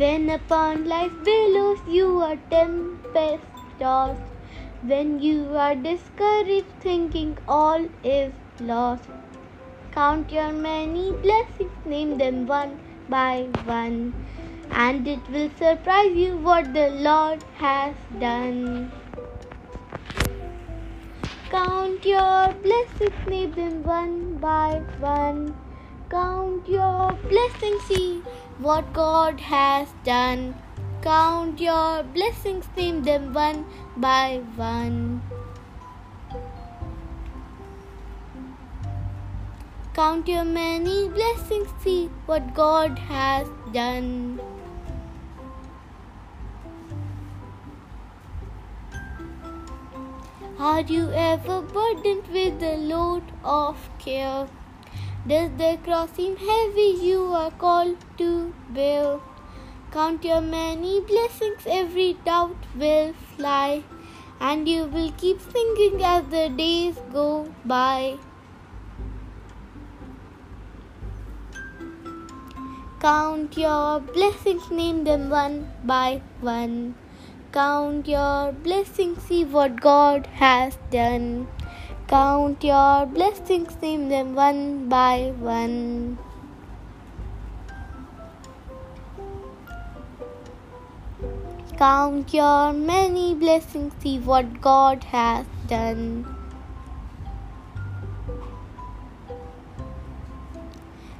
When upon life billows you are tempest tossed, when you are discouraged, thinking all is lost, count your many blessings, name them one by one, and it will surprise you what the Lord has done. Count your blessings, name them one by one. Count your blessings, see what God has done. Count your blessings, name them one by one. Count your many blessings, see what God has done. Are you ever burdened with the load of care? Does the cross seem heavy you are called to bear? Count your many blessings, every doubt will fly, and you will keep singing as the days go by. Count your blessings, name them one by one. Count your blessings, see what God has done. Count your blessings, name them one by one. Count your many blessings, see what God has done.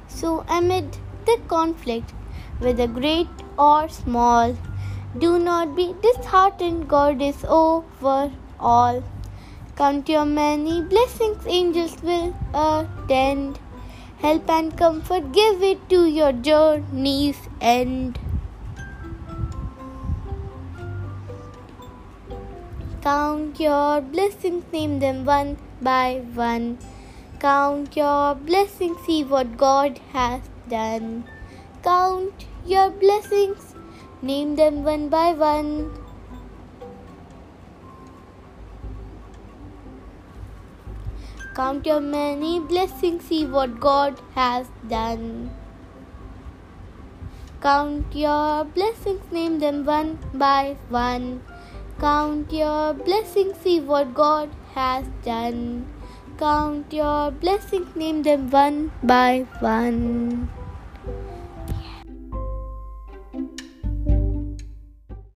So, amid the conflict, whether great or small, do not be disheartened, God is over all. Count your many blessings, angels will attend. Help and comfort, give it to your journey's end. Count your blessings, name them one by one. Count your blessings, see what God has done. Count your blessings, name them one by one. Count your many blessings, see what God has done. Count your blessings, name them one by one. Count your blessings, see what God has done. Count your blessings, name them one by one.